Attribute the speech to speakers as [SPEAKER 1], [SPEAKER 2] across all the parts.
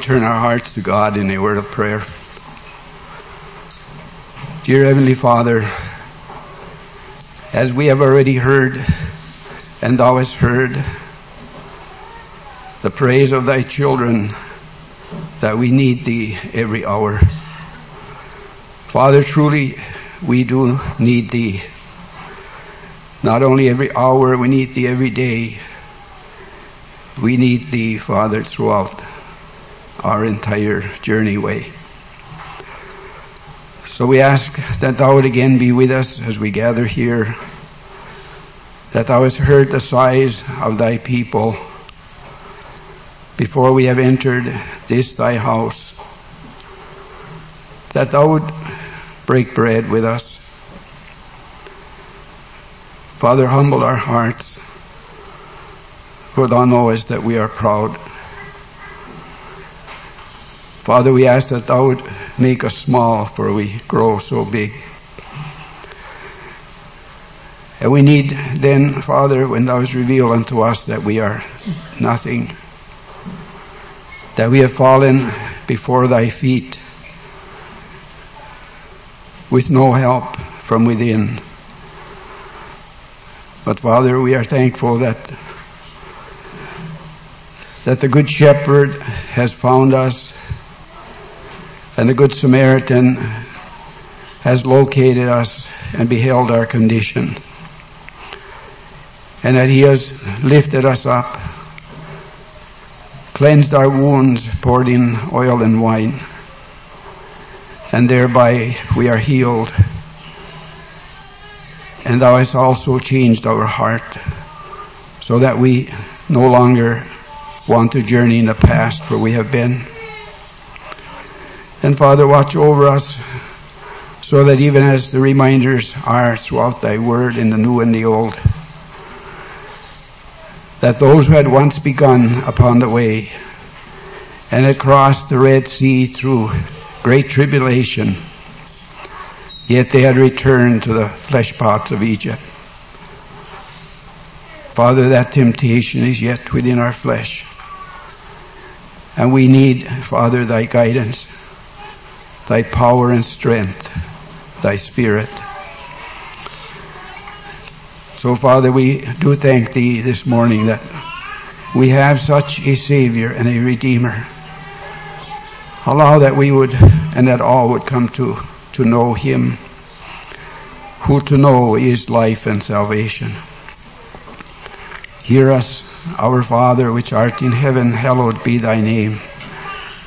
[SPEAKER 1] turn our hearts to God in a word of prayer? Dear Heavenly Father, as we have already heard, and thou hast heard, the praise of thy children, that we need thee every hour. Father, truly, we do need thee. Not only every hour, we need thee every day. We need thee, Father, throughout our entire journey way. So we ask that thou would again be with us as we gather here, that thou hast heard the sighs of thy people before we have entered this thy house, that thou would break bread with us. Father, humble our hearts, for thou knowest that we are proud. Father, we ask that thou would make us small, for we grow so big. And we need then, Father, when thou hast revealed unto us that we are nothing, that we have fallen before thy feet with no help from within. But Father, we are thankful that that the Good Shepherd has found us and the Good Samaritan has located us and beheld our condition. And that He has lifted us up, cleansed our wounds, poured in oil and wine, and thereby we are healed. And Thou hast also changed our heart so that we no longer want to journey in the past where we have been and Father, watch over us so that even as the reminders are throughout thy word in the new and the old, that those who had once begun upon the way and had crossed the Red Sea through great tribulation, yet they had returned to the flesh pots of Egypt. Father, that temptation is yet within our flesh. And we need, Father, thy guidance thy power and strength, thy spirit. So Father, we do thank thee this morning that we have such a savior and a redeemer. Allow that we would and that all would come to, to know him, who to know is life and salvation. Hear us, our Father which art in heaven, hallowed be thy name.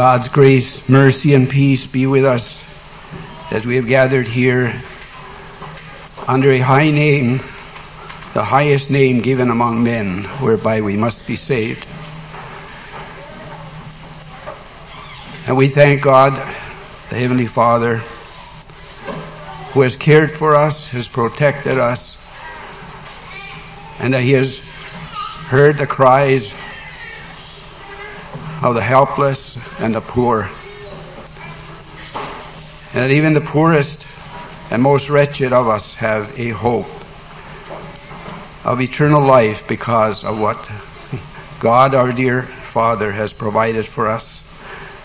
[SPEAKER 1] God's grace, mercy, and peace be with us as we have gathered here under a high name, the highest name given among men, whereby we must be saved. And we thank God, the Heavenly Father, who has cared for us, has protected us, and that He has heard the cries of the helpless and the poor. And that even the poorest and most wretched of us have a hope of eternal life because of what God our dear Father has provided for us,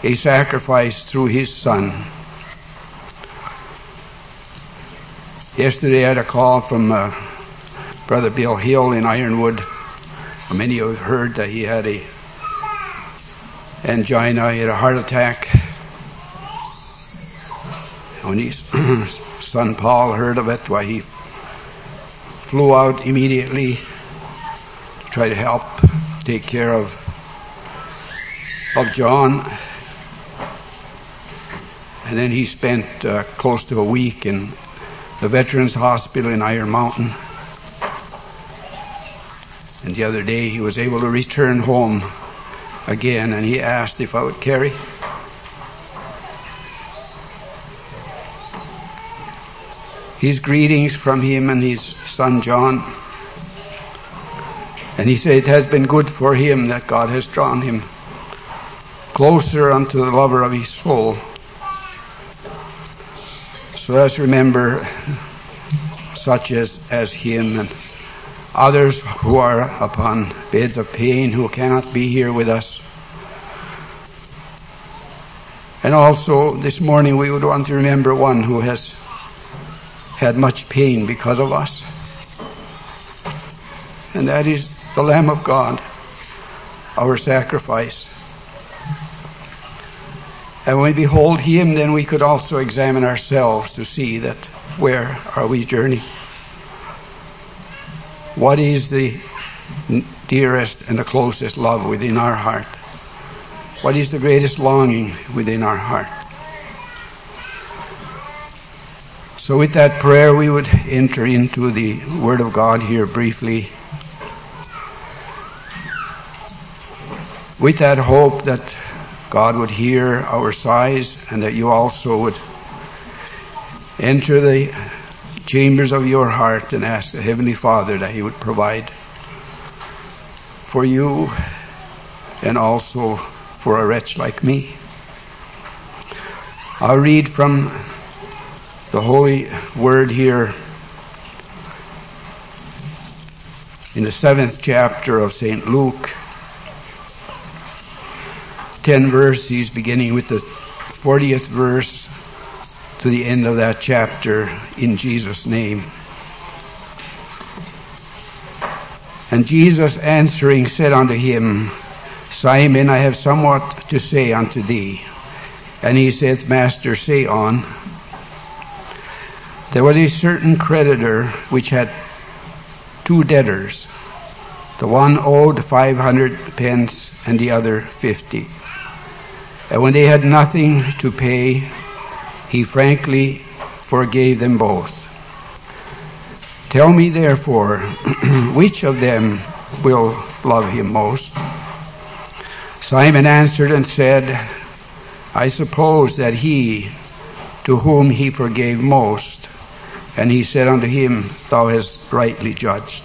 [SPEAKER 1] a sacrifice through His Son. Yesterday I had a call from uh, Brother Bill Hill in Ironwood. Many of you have heard that he had a angina. He had a heart attack. When his son Paul heard of it, why he flew out immediately to try to help take care of of John. And then he spent uh, close to a week in the Veterans Hospital in Iron Mountain. And the other day he was able to return home again and he asked if I would carry. His greetings from him and his son John. And he said it has been good for him that God has drawn him closer unto the lover of his soul. So let's remember such as, as him and others who are upon beds of pain who cannot be here with us. And also this morning we would want to remember one who has had much pain because of us. And that is the Lamb of God, our sacrifice. And when we behold Him, then we could also examine ourselves to see that where are we journeying? What is the dearest and the closest love within our heart? What is the greatest longing within our heart? So with that prayer, we would enter into the Word of God here briefly. With that hope that God would hear our sighs and that you also would enter the chambers of your heart and ask the Heavenly Father that He would provide for you and also for a wretch like me. I'll read from the Holy Word here in the seventh chapter of St. Luke. Ten verses beginning with the 40th verse to the end of that chapter in Jesus' name. And Jesus answering said unto him, Simon, I have somewhat to say unto thee. And he saith, Master, say on. There was a certain creditor which had two debtors. The one owed five hundred pence and the other fifty. And when they had nothing to pay, he frankly forgave them both. Tell me therefore, which of them will love him most? Simon answered and said, I suppose that he to whom he forgave most. And he said unto him, Thou hast rightly judged.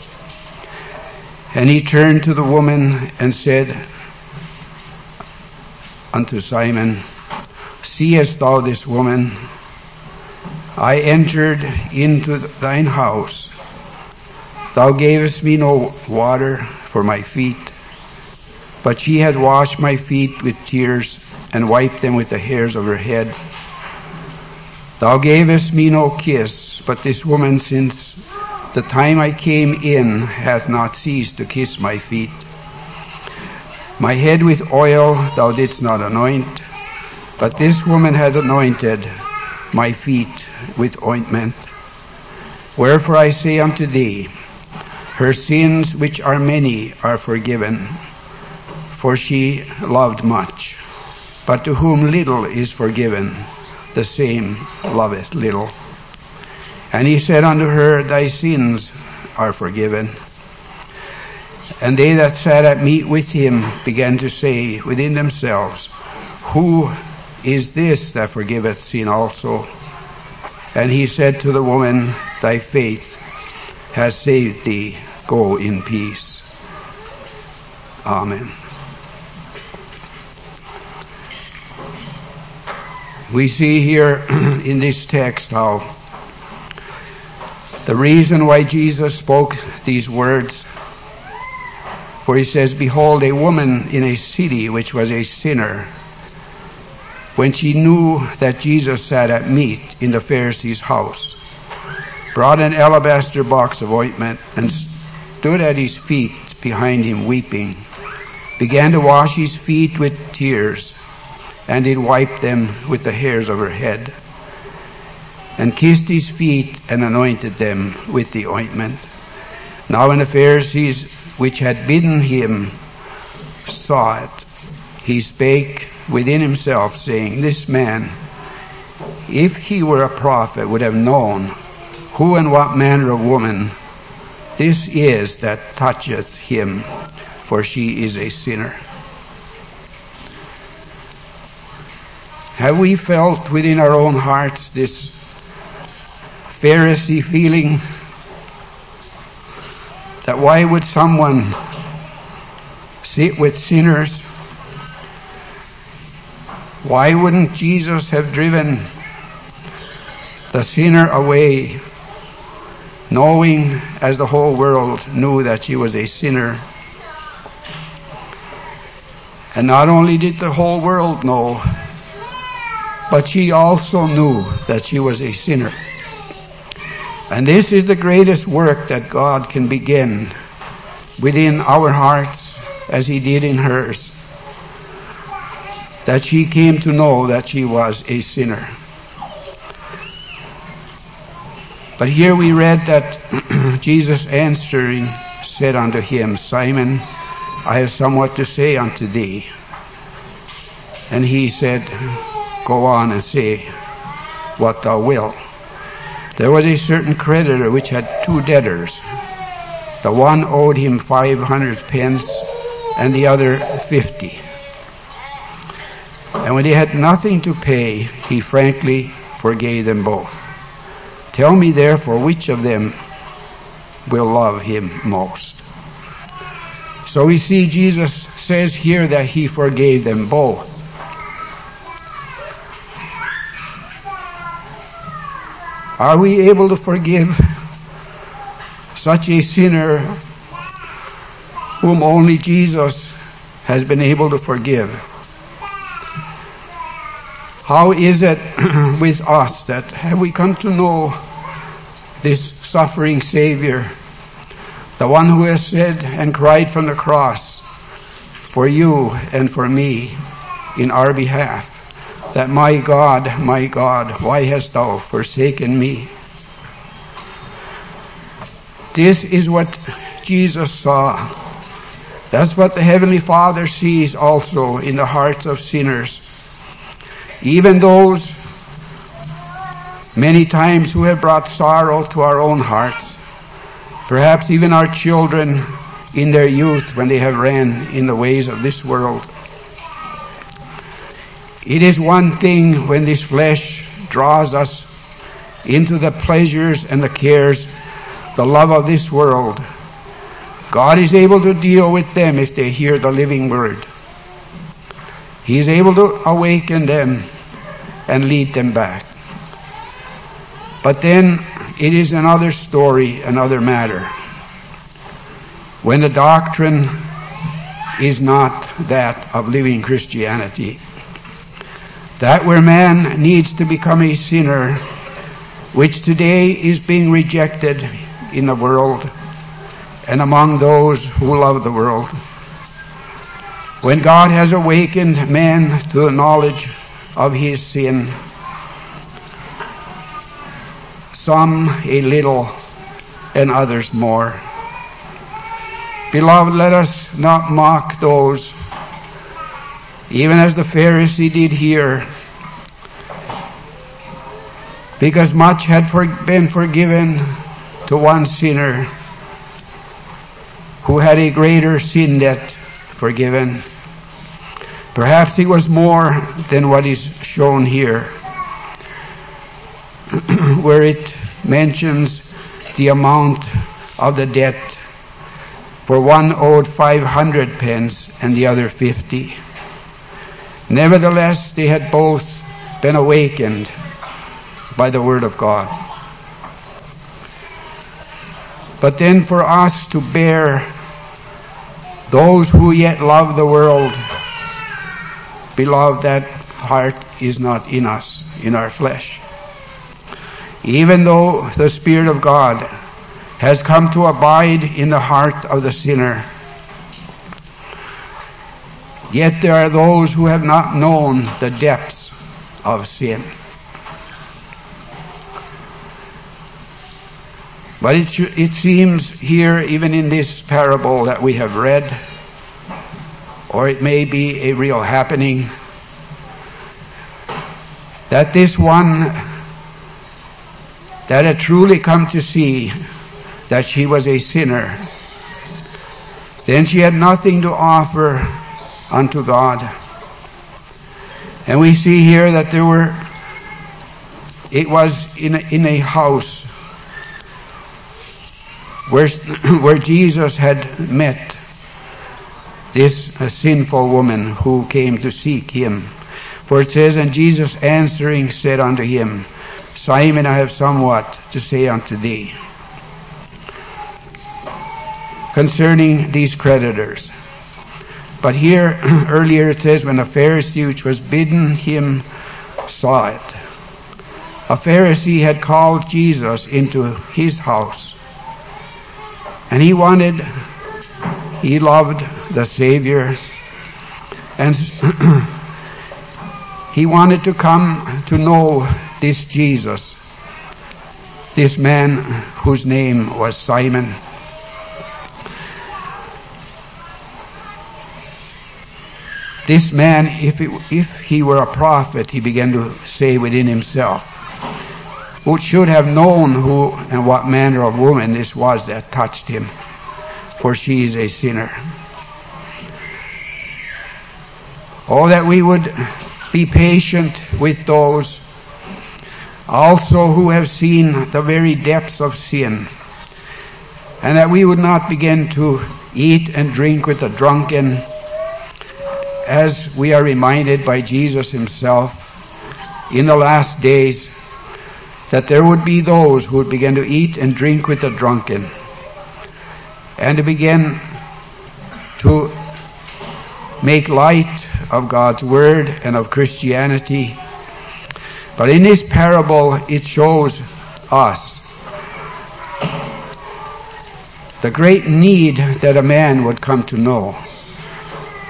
[SPEAKER 1] And he turned to the woman and said unto Simon, Seest thou this woman? I entered into thine house. Thou gavest me no water for my feet, but she had washed my feet with tears and wiped them with the hairs of her head. Thou gavest me no kiss, but this woman since the time I came in hath not ceased to kiss my feet. My head with oil thou didst not anoint, but this woman hath anointed my feet with ointment. Wherefore I say unto thee, her sins which are many are forgiven, for she loved much. But to whom little is forgiven, the same loveth little. And he said unto her, Thy sins are forgiven. And they that sat at meat with him began to say within themselves, Who is this that forgiveth sin also? And he said to the woman, Thy faith has saved thee. Go in peace. Amen. We see here in this text how the reason why Jesus spoke these words for he says, Behold, a woman in a city which was a sinner, when she knew that Jesus sat at meat in the Pharisee's house, brought an alabaster box of ointment and stood at his feet behind him weeping, began to wash his feet with tears, and did wipe them with the hairs of her head, and kissed his feet and anointed them with the ointment. Now when the Pharisees which had bidden him saw it, he spake within himself, saying, This man, if he were a prophet, would have known who and what manner of woman this is that toucheth him, for she is a sinner. Have we felt within our own hearts this Pharisee feeling that why would someone sit with sinners? Why wouldn't Jesus have driven the sinner away, knowing as the whole world knew that she was a sinner? And not only did the whole world know, but she also knew that she was a sinner. And this is the greatest work that God can begin within our hearts as He did in hers. That she came to know that she was a sinner. But here we read that Jesus answering said unto him, Simon, I have somewhat to say unto thee. And he said, Go on and say what thou wilt. There was a certain creditor which had two debtors. The one owed him five hundred pence and the other fifty. And when he had nothing to pay, he frankly forgave them both. Tell me therefore which of them will love him most. So we see Jesus says here that he forgave them both. Are we able to forgive such a sinner whom only Jesus has been able to forgive? How is it with us that have we come to know this suffering Savior, the one who has said and cried from the cross for you and for me in our behalf? that my God, my God, why hast thou forsaken me? This is what Jesus saw. That's what the Heavenly Father sees also in the hearts of sinners. Even those many times who have brought sorrow to our own hearts. Perhaps even our children in their youth when they have ran in the ways of this world. It is one thing when this flesh draws us into the pleasures and the cares, the love of this world. God is able to deal with them if they hear the living word. He is able to awaken them and lead them back. But then it is another story, another matter. When the doctrine is not that of living Christianity, that where man needs to become a sinner, which today is being rejected in the world and among those who love the world. When God has awakened man to the knowledge of his sin, some a little and others more. Beloved, let us not mock those even as the Pharisee did here, because much had for, been forgiven to one sinner who had a greater sin debt forgiven. Perhaps he was more than what is shown here, where it mentions the amount of the debt for one owed 500 pence and the other 50. Nevertheless, they had both been awakened by the Word of God. But then for us to bear those who yet love the world, beloved, that heart is not in us, in our flesh. Even though the Spirit of God has come to abide in the heart of the sinner, Yet there are those who have not known the depths of sin. But it, it seems here, even in this parable that we have read, or it may be a real happening, that this one that had truly come to see that she was a sinner, then she had nothing to offer unto God. And we see here that there were, it was in a, in a house where, where Jesus had met this sinful woman who came to seek him. For it says, And Jesus answering said unto him, Simon, I have somewhat to say unto thee concerning these creditors. But here, earlier it says, when a Pharisee which was bidden him saw it. A Pharisee had called Jesus into his house. And he wanted, he loved the Savior. And he wanted to come to know this Jesus, this man whose name was Simon. This man, if, it, if he were a prophet, he began to say within himself, who should have known who and what manner of woman this was that touched him, for she is a sinner. Oh, that we would be patient with those also who have seen the very depths of sin, and that we would not begin to eat and drink with the drunken, as we are reminded by Jesus himself in the last days that there would be those who would begin to eat and drink with the drunken and to begin to make light of God's Word and of Christianity. But in this parable, it shows us the great need that a man would come to know.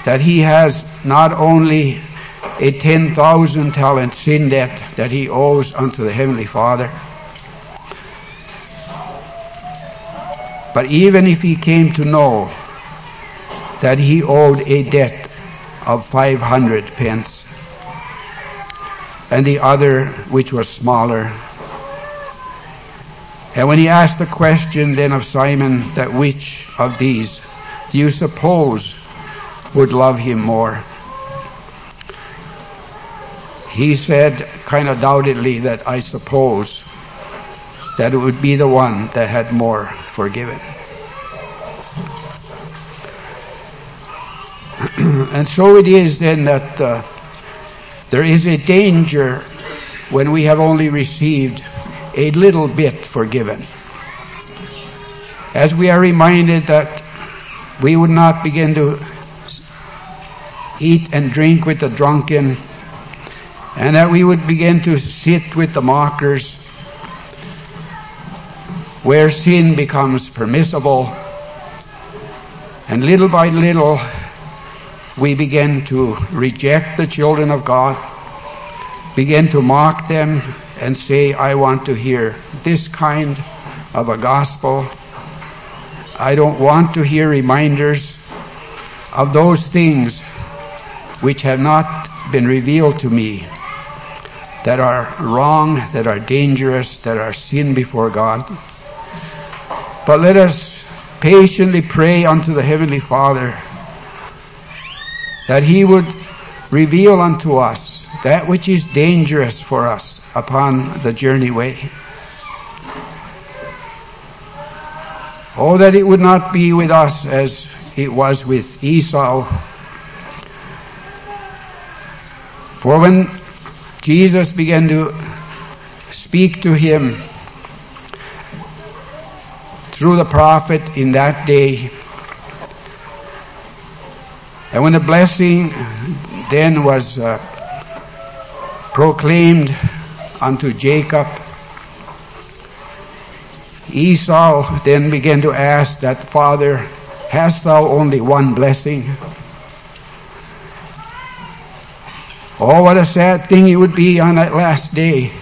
[SPEAKER 1] That he has not only a 10,000 talent sin debt that he owes unto the Heavenly Father, but even if he came to know that he owed a debt of 500 pence, and the other which was smaller. And when he asked the question then of Simon that which of these do you suppose would love him more? He said kind of doubtedly that I suppose that it would be the one that had more forgiven. and so it is then that uh, there is a danger when we have only received a little bit forgiven. As we are reminded that we would not begin to eat and drink with the drunken, and that we would begin to sit with the mockers, where sin becomes permissible, and little by little we begin to reject the children of God, begin to mock them, and say, I want to hear this kind of a gospel. I don't want to hear reminders of those things which have not been revealed to me that are wrong, that are dangerous, that are sin before God. But let us patiently pray unto the Heavenly Father that He would reveal unto us that which is dangerous for us upon the journey way. Oh, that it would not be with us as it was with Esau. For when Jesus began to speak to him through the prophet in that day, and when the blessing then was uh, proclaimed unto Jacob, Esau then began to ask that, Father, hast thou only one blessing? Oh, what a sad thing it would be on that last day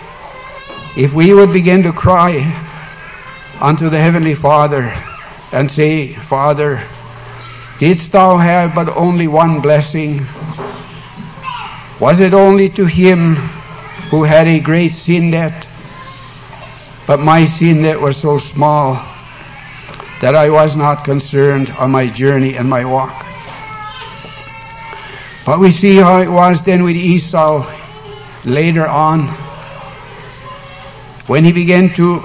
[SPEAKER 1] if we would begin to cry unto the Heavenly Father and say, Father, didst thou have but only one blessing? Was it only to him who had a great sin debt? But my sin debt was so small that I was not concerned on my journey and my walk. But we see how it was then with Esau later on when he began to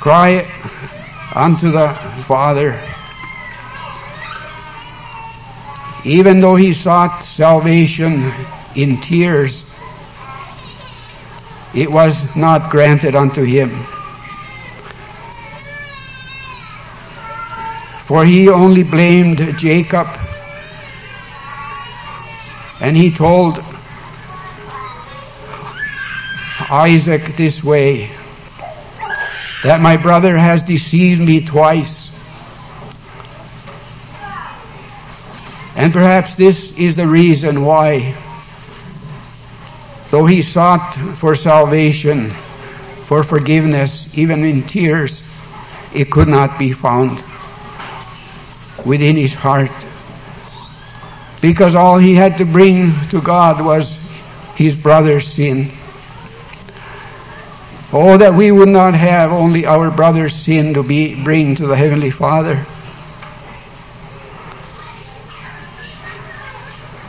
[SPEAKER 1] cry unto the Father. Even though he sought salvation in tears, it was not granted unto him. For he only blamed Jacob and he told Isaac this way, that my brother has deceived me twice. And perhaps this is the reason why, though he sought for salvation, for forgiveness, even in tears, it could not be found within his heart because all he had to bring to God was his brother's sin. Oh, that we would not have only our brother's sin to be, bring to the Heavenly Father,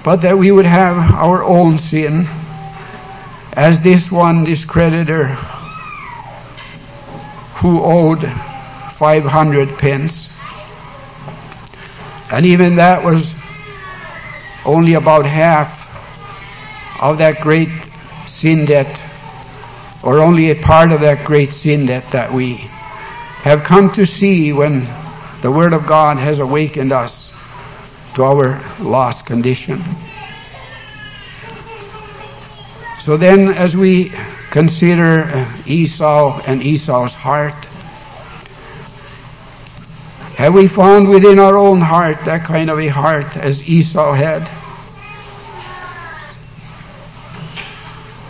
[SPEAKER 1] but that we would have our own sin as this one, this creditor who owed 500 pence. And even that was only about half of that great sin debt, or only a part of that great sin debt that we have come to see when the Word of God has awakened us to our lost condition. So then as we consider Esau and Esau's heart, have we found within our own heart that kind of a heart as Esau had?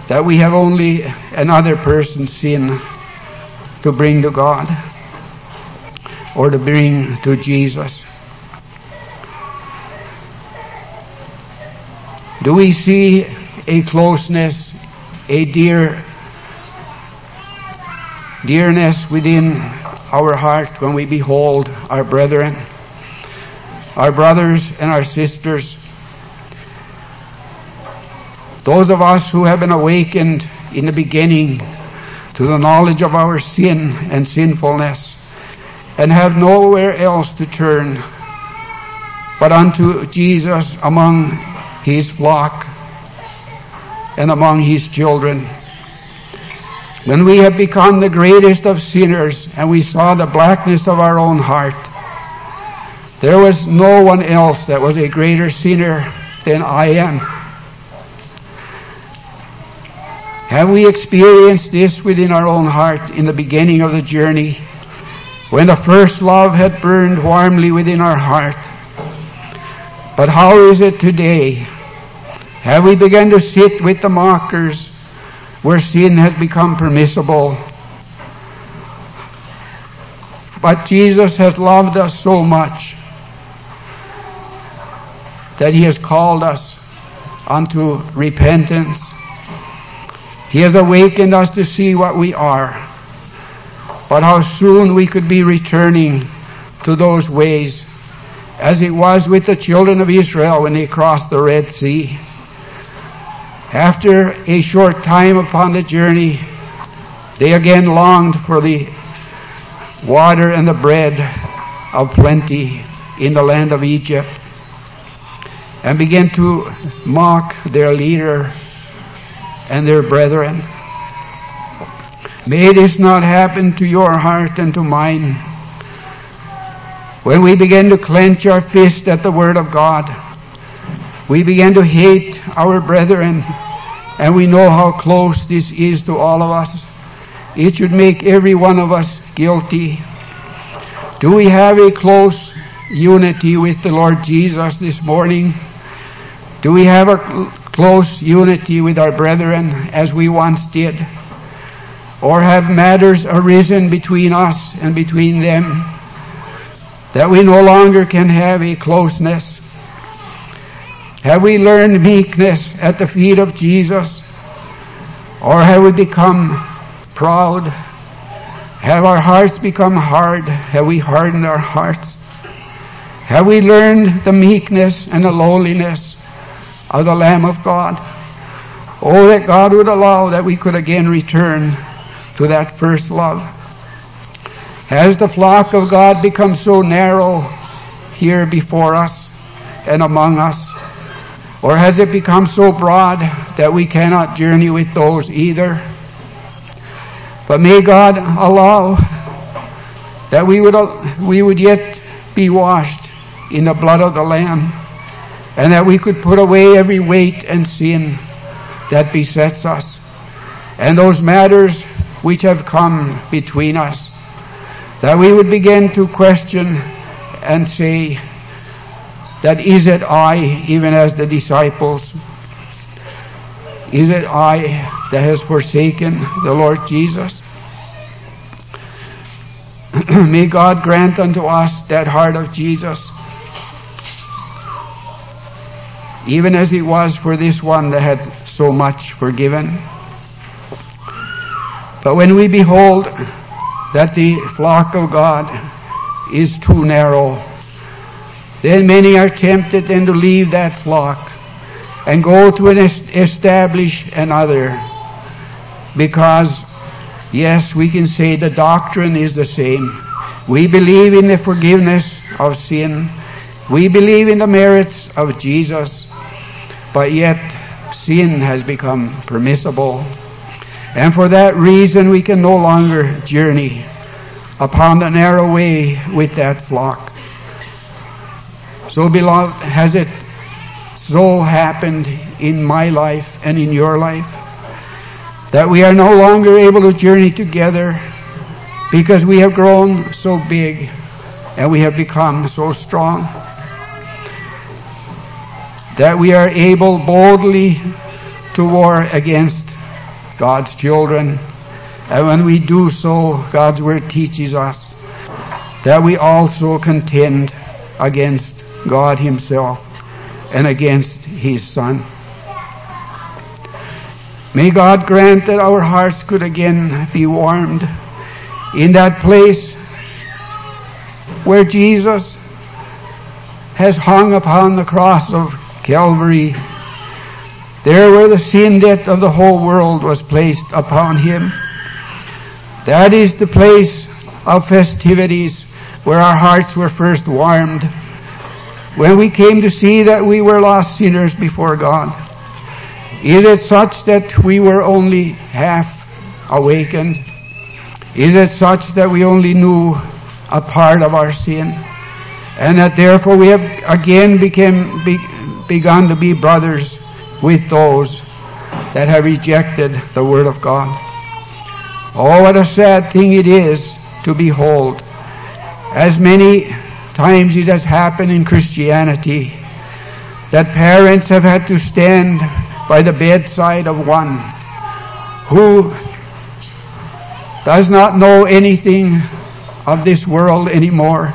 [SPEAKER 1] That we have only another person's sin to bring to God or to bring to Jesus. Do we see a closeness, a dear, dearness within our heart when we behold our brethren, our brothers and our sisters, those of us who have been awakened in the beginning to the knowledge of our sin and sinfulness and have nowhere else to turn but unto Jesus among his flock and among his children. When we have become the greatest of sinners and we saw the blackness of our own heart, there was no one else that was a greater sinner than I am. Have we experienced this within our own heart in the beginning of the journey? When the first love had burned warmly within our heart. But how is it today? Have we begun to sit with the mockers where sin has become permissible. But Jesus has loved us so much that He has called us unto repentance. He has awakened us to see what we are, but how soon we could be returning to those ways as it was with the children of Israel when they crossed the Red Sea. After a short time upon the journey, they again longed for the water and the bread of plenty in the land of Egypt and began to mock their leader and their brethren. May this not happen to your heart and to mine. When we begin to clench our fist at the word of God, we begin to hate our brethren and we know how close this is to all of us. It should make every one of us guilty. Do we have a close unity with the Lord Jesus this morning? Do we have a close unity with our brethren as we once did? Or have matters arisen between us and between them that we no longer can have a closeness? Have we learned meekness at the feet of Jesus? Or have we become proud? Have our hearts become hard? Have we hardened our hearts? Have we learned the meekness and the lowliness of the Lamb of God? Oh, that God would allow that we could again return to that first love. Has the flock of God become so narrow here before us and among us? Or has it become so broad that we cannot journey with those either? But may God allow that we would, we would yet be washed in the blood of the Lamb and that we could put away every weight and sin that besets us and those matters which have come between us that we would begin to question and say that is it I even as the disciples is it I that has forsaken the Lord Jesus? May God grant unto us that heart of Jesus, even as it was for this one that had so much forgiven. But when we behold that the flock of God is too narrow, then many are tempted then to leave that flock and go to an establish another. Because yes we can say the doctrine is the same. We believe in the forgiveness of sin. We believe in the merits of Jesus. But yet sin has become permissible. And for that reason we can no longer journey upon the narrow way with that flock so beloved has it so happened in my life and in your life that we are no longer able to journey together because we have grown so big and we have become so strong that we are able boldly to war against God's children. And when we do so, God's word teaches us that we also contend against God himself and against his son. May God grant that our hearts could again be warmed in that place where Jesus has hung upon the cross of Calvary, there where the sin debt of the whole world was placed upon him. That is the place of festivities where our hearts were first warmed when we came to see that we were lost sinners before God? Is it such that we were only half awakened? Is it such that we only knew a part of our sin? And that therefore we have again became, be, begun to be brothers with those that have rejected the Word of God. Oh, what a sad thing it is to behold as many times it has happened in Christianity that parents have had to stand by the bedside of one who does not know anything of this world anymore.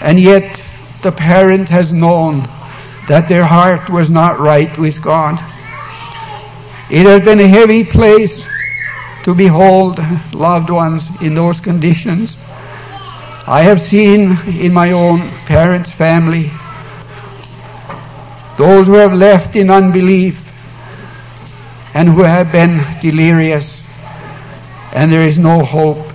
[SPEAKER 1] And yet the parent has known that their heart was not right with God. It has been a heavy place to behold loved ones in those conditions. I have seen in my own parents' family those who have left in unbelief and who have been delirious and there is no hope.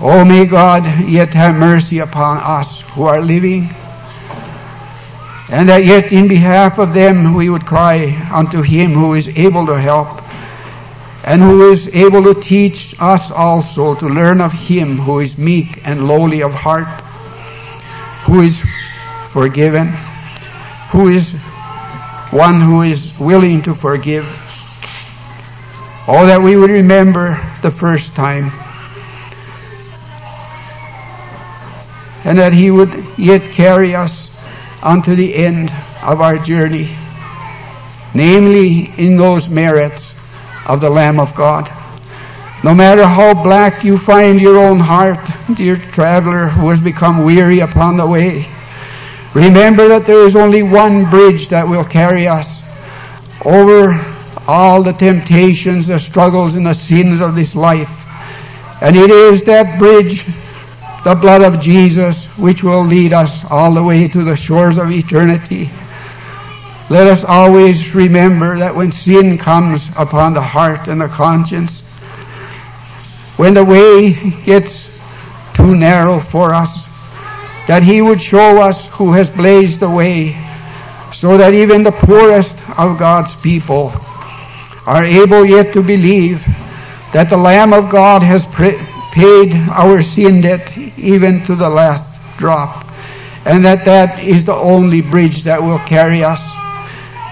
[SPEAKER 1] Oh, may God yet have mercy upon us who are living and that yet in behalf of them we would cry unto Him who is able to help and who is able to teach us also to learn of Him who is meek and lowly of heart, who is forgiven, who is one who is willing to forgive. Oh, that we would remember the first time. And that He would yet carry us unto the end of our journey. Namely, in those merits of the Lamb of God. No matter how black you find your own heart, dear traveler who has become weary upon the way, remember that there is only one bridge that will carry us over all the temptations, the struggles, and the sins of this life. And it is that bridge, the blood of Jesus, which will lead us all the way to the shores of eternity. Let us always remember that when sin comes upon the heart and the conscience, when the way gets too narrow for us, that He would show us who has blazed the way so that even the poorest of God's people are able yet to believe that the Lamb of God has paid our sin debt even to the last drop and that that is the only bridge that will carry us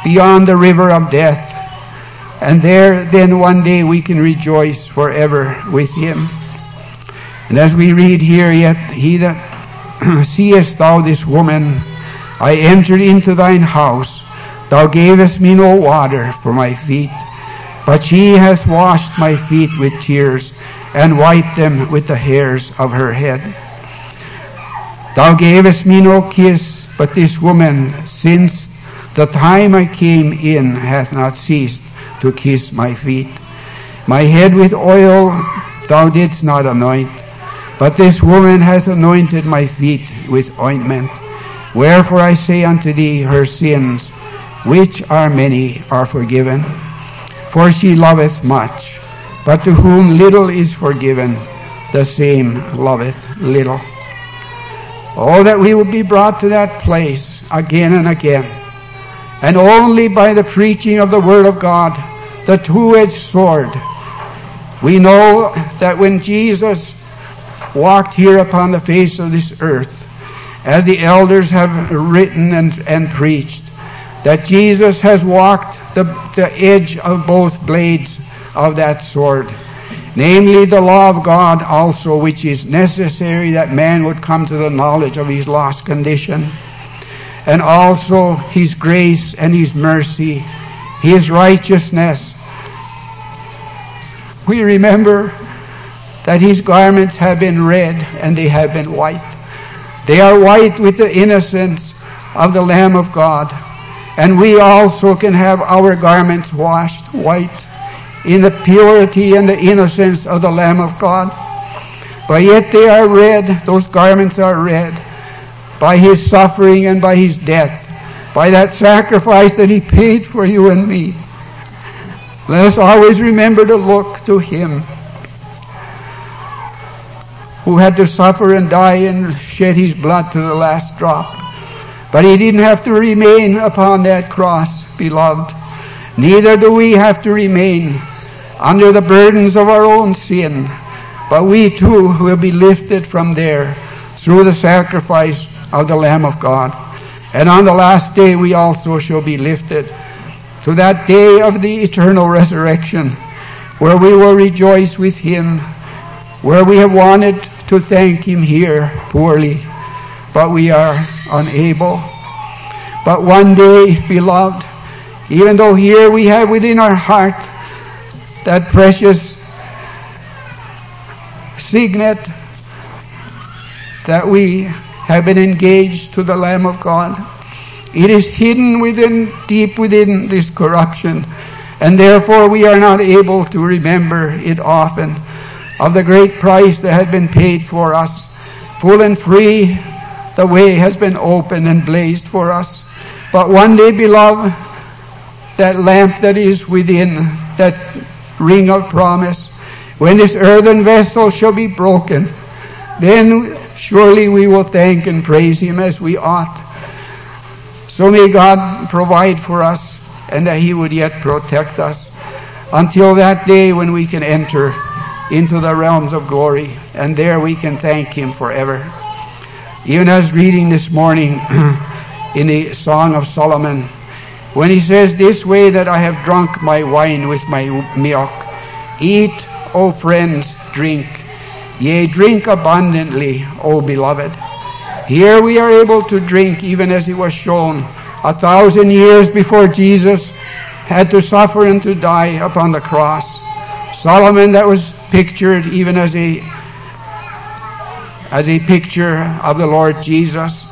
[SPEAKER 1] beyond the river of death. And there then one day we can rejoice forever with him. And as we read here, yet he that seest thou this woman, I entered into thine house, thou gavest me no water for my feet, but she hath washed my feet with tears, and wiped them with the hairs of her head. Thou gavest me no kiss, but this woman, since the time I came in hath not ceased to kiss my feet. My head with oil thou didst not anoint, but this woman hath anointed my feet with ointment. Wherefore I say unto thee, her sins, which are many, are forgiven. For she loveth much, but to whom little is forgiven, the same loveth little. Oh, that we would be brought to that place again and again and only by the preaching of the Word of God, the two-edged sword. We know that when Jesus walked here upon the face of this earth, as the elders have written and, and preached, that Jesus has walked the, the edge of both blades of that sword. Namely, the law of God also, which is necessary that man would come to the knowledge of his lost condition and also His grace and His mercy, His righteousness. We remember that His garments have been red and they have been white. They are white with the innocence of the Lamb of God. And we also can have our garments washed white in the purity and the innocence of the Lamb of God. But yet they are red, those garments are red by his suffering and by his death, by that sacrifice that he paid for you and me. Let us always remember to look to him who had to suffer and die and shed his blood to the last drop. But he didn't have to remain upon that cross, beloved. Neither do we have to remain under the burdens of our own sin, but we too will be lifted from there through the sacrifice of the Lamb of God. And on the last day we also shall be lifted to that day of the eternal resurrection where we will rejoice with Him, where we have wanted to thank Him here poorly, but we are unable. But one day, beloved, even though here we have within our heart that precious signet that we have been engaged to the Lamb of God. It is hidden within, deep within this corruption, and therefore we are not able to remember it often of the great price that had been paid for us. Full and free, the way has been opened and blazed for us. But one day, beloved, that lamp that is within, that ring of promise, when this earthen vessel shall be broken, then surely we will thank and praise Him as we ought. So may God provide for us and that He would yet protect us until that day when we can enter into the realms of glory and there we can thank Him forever. Even as reading this morning in the Song of Solomon, when he says, This way that I have drunk my wine with my milk, eat, O friends, drink, yea, drink abundantly, O beloved. Here we are able to drink even as it was shown a thousand years before Jesus had to suffer and to die upon the cross. Solomon that was pictured even as a as a picture of the Lord Jesus.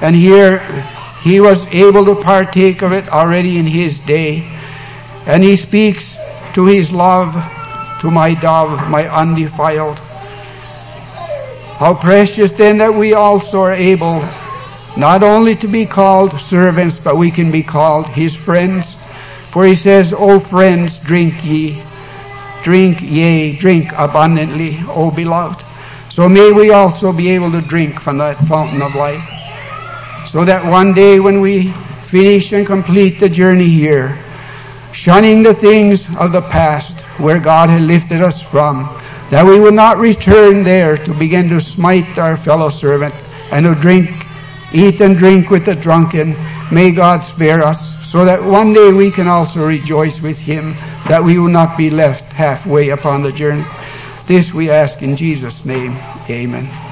[SPEAKER 1] And here he was able to partake of it already in his day. And he speaks to his love, to my dove, my undefiled. How precious then that we also are able not only to be called servants, but we can be called his friends. For he says, O friends, drink ye. Drink, yea, drink abundantly, O beloved. So may we also be able to drink from that fountain of life. So that one day when we finish and complete the journey here, shunning the things of the past where God had lifted us from, that we would not return there to begin to smite our fellow servant and to drink, eat and drink with the drunken. May God spare us so that one day we can also rejoice with him that we will not be left halfway upon the journey. This we ask in Jesus' name. Amen.